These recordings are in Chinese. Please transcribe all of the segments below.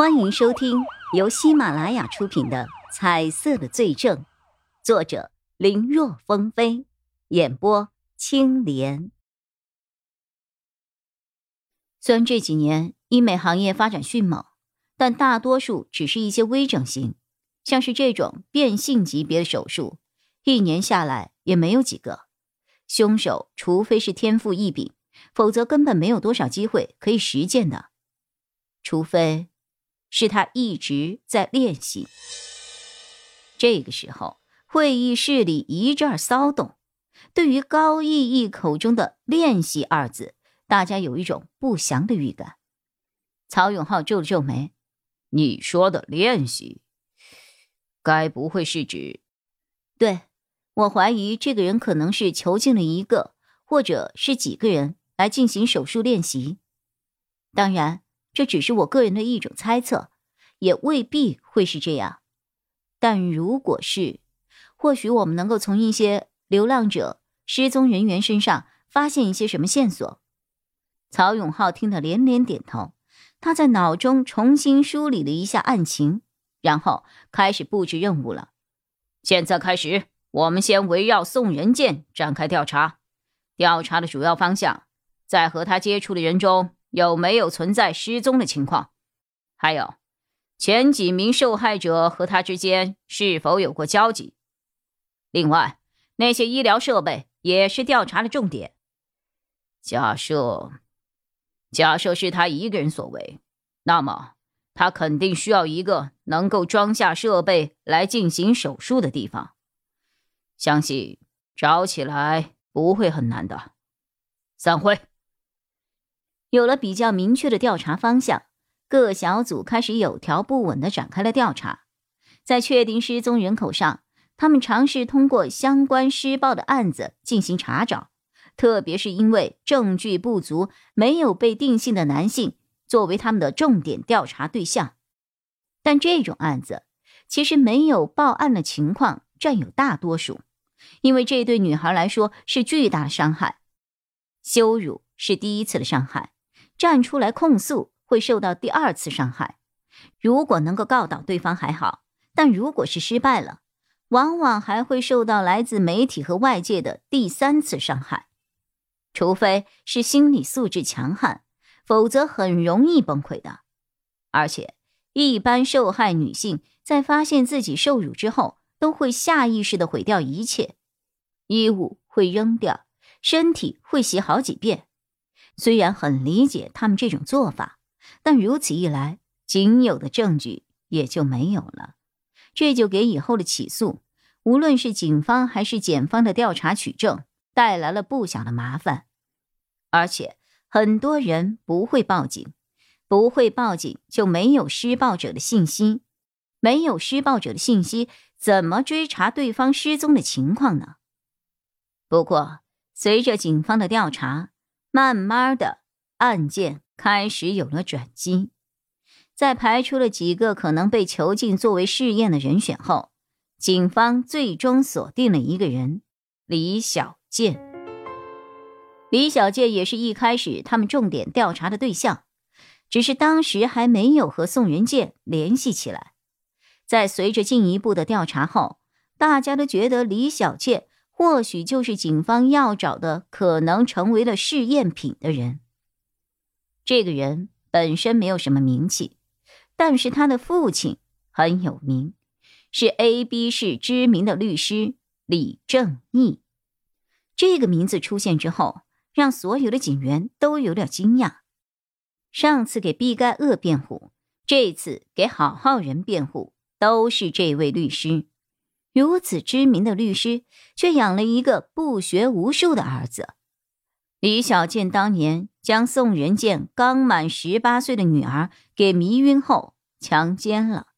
欢迎收听由喜马拉雅出品的《彩色的罪证》，作者林若风飞，演播青莲。虽然这几年医美行业发展迅猛，但大多数只是一些微整形，像是这种变性级别的手术，一年下来也没有几个。凶手除非是天赋异禀，否则根本没有多少机会可以实践的，除非。是他一直在练习。这个时候，会议室里一阵骚动。对于高逸逸口中的“练习”二字，大家有一种不祥的预感。曹永浩皱了皱眉：“你说的练习，该不会是指……对，我怀疑这个人可能是囚禁了一个，或者是几个人来进行手术练习。当然。”这只是我个人的一种猜测，也未必会是这样。但如果是，或许我们能够从一些流浪者、失踪人员身上发现一些什么线索。曹永浩听得连连点头，他在脑中重新梳理了一下案情，然后开始布置任务了。现在开始，我们先围绕宋仁健展开调查。调查的主要方向，在和他接触的人中。有没有存在失踪的情况？还有，前几名受害者和他之间是否有过交集？另外，那些医疗设备也是调查的重点。假设，假设是他一个人所为，那么他肯定需要一个能够装下设备来进行手术的地方。相信找起来不会很难的。散会。有了比较明确的调查方向，各小组开始有条不紊地展开了调查。在确定失踪人口上，他们尝试通过相关施暴的案子进行查找，特别是因为证据不足、没有被定性的男性作为他们的重点调查对象。但这种案子其实没有报案的情况占有大多数，因为这对女孩来说是巨大的伤害，羞辱是第一次的伤害。站出来控诉会受到第二次伤害，如果能够告倒对方还好，但如果是失败了，往往还会受到来自媒体和外界的第三次伤害。除非是心理素质强悍，否则很容易崩溃的。而且，一般受害女性在发现自己受辱之后，都会下意识的毁掉一切，衣物会扔掉，身体会洗好几遍。虽然很理解他们这种做法，但如此一来，仅有的证据也就没有了，这就给以后的起诉，无论是警方还是检方的调查取证带来了不小的麻烦。而且很多人不会报警，不会报警就没有施暴者的信息，没有施暴者的信息，怎么追查对方失踪的情况呢？不过，随着警方的调查。慢慢的，案件开始有了转机。在排除了几个可能被囚禁作为试验的人选后，警方最终锁定了一个人——李小健。李小健也是一开始他们重点调查的对象，只是当时还没有和宋仁健联系起来。在随着进一步的调查后，大家都觉得李小健。或许就是警方要找的，可能成为了试验品的人。这个人本身没有什么名气，但是他的父亲很有名，是 A、B 市知名的律师李正义。这个名字出现之后，让所有的警员都有点惊讶。上次给毕盖厄辩护，这次给好好人辩护，都是这位律师。如此知名的律师，却养了一个不学无术的儿子。李小健当年将宋仁健刚满十八岁的女儿给迷晕后强奸了，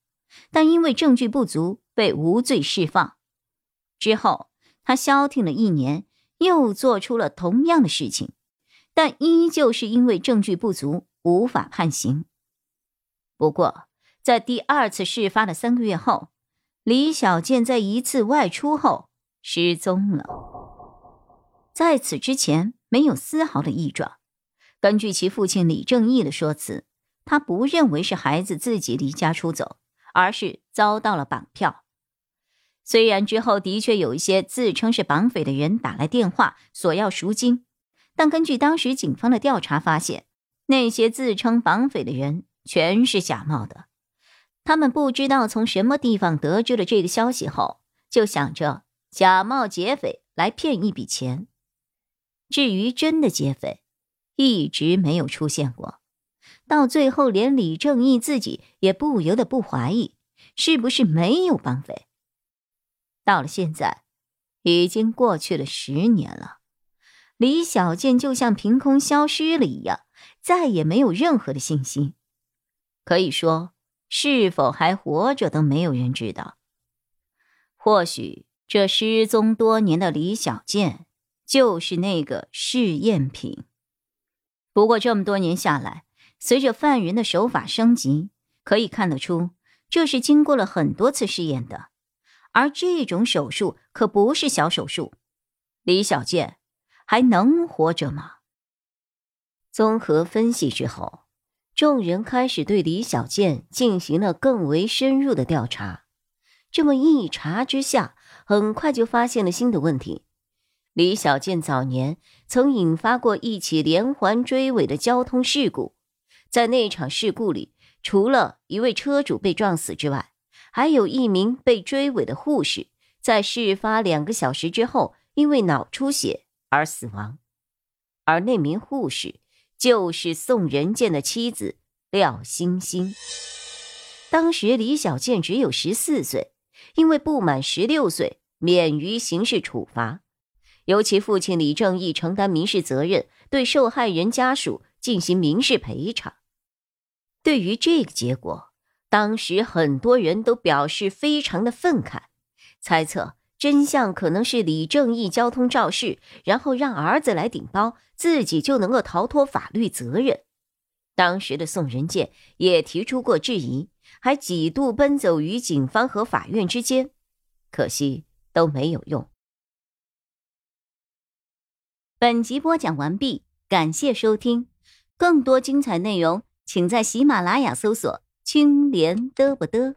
但因为证据不足被无罪释放。之后他消停了一年，又做出了同样的事情，但依旧是因为证据不足无法判刑。不过在第二次事发的三个月后。李小健在一次外出后失踪了，在此之前没有丝毫的异状。根据其父亲李正义的说辞，他不认为是孩子自己离家出走，而是遭到了绑票。虽然之后的确有一些自称是绑匪的人打来电话索要赎金，但根据当时警方的调查发现，那些自称绑匪的人全是假冒的。他们不知道从什么地方得知了这个消息后，就想着假冒劫匪来骗一笔钱。至于真的劫匪，一直没有出现过。到最后，连李正义自己也不由得不怀疑，是不是没有绑匪。到了现在，已经过去了十年了，李小健就像凭空消失了一样，再也没有任何的信息。可以说，是否还活着都没有人知道。或许，这失踪多年的李小健就是那个试验品。不过，这么多年下来，随着犯人的手法升级，可以看得出，这是经过了很多次试验的。而这种手术可不是小手术，李小健还能活着吗？综合分析之后，众人开始对李小健进行了更为深入的调查。这么一查之下，很快就发现了新的问题：李小健早年曾引发过一起连环追尾的交通事故，在那场事故里，除了一位车主被撞死之外，还有一名被追尾的护士，在事发两个小时之后，因为脑出血而死亡，而那名护士就是宋仁健的妻子廖星星。当时李小健只有十四岁，因为不满十六岁，免于刑事处罚，由其父亲李正义承担民事责任，对受害人家属进行民事赔偿。对于这个结果。当时很多人都表示非常的愤慨，猜测真相可能是李正义交通肇事，然后让儿子来顶包，自己就能够逃脱法律责任。当时的宋仁建也提出过质疑，还几度奔走于警方和法院之间，可惜都没有用。本集播讲完毕，感谢收听，更多精彩内容请在喜马拉雅搜索。青莲嘚不嘚。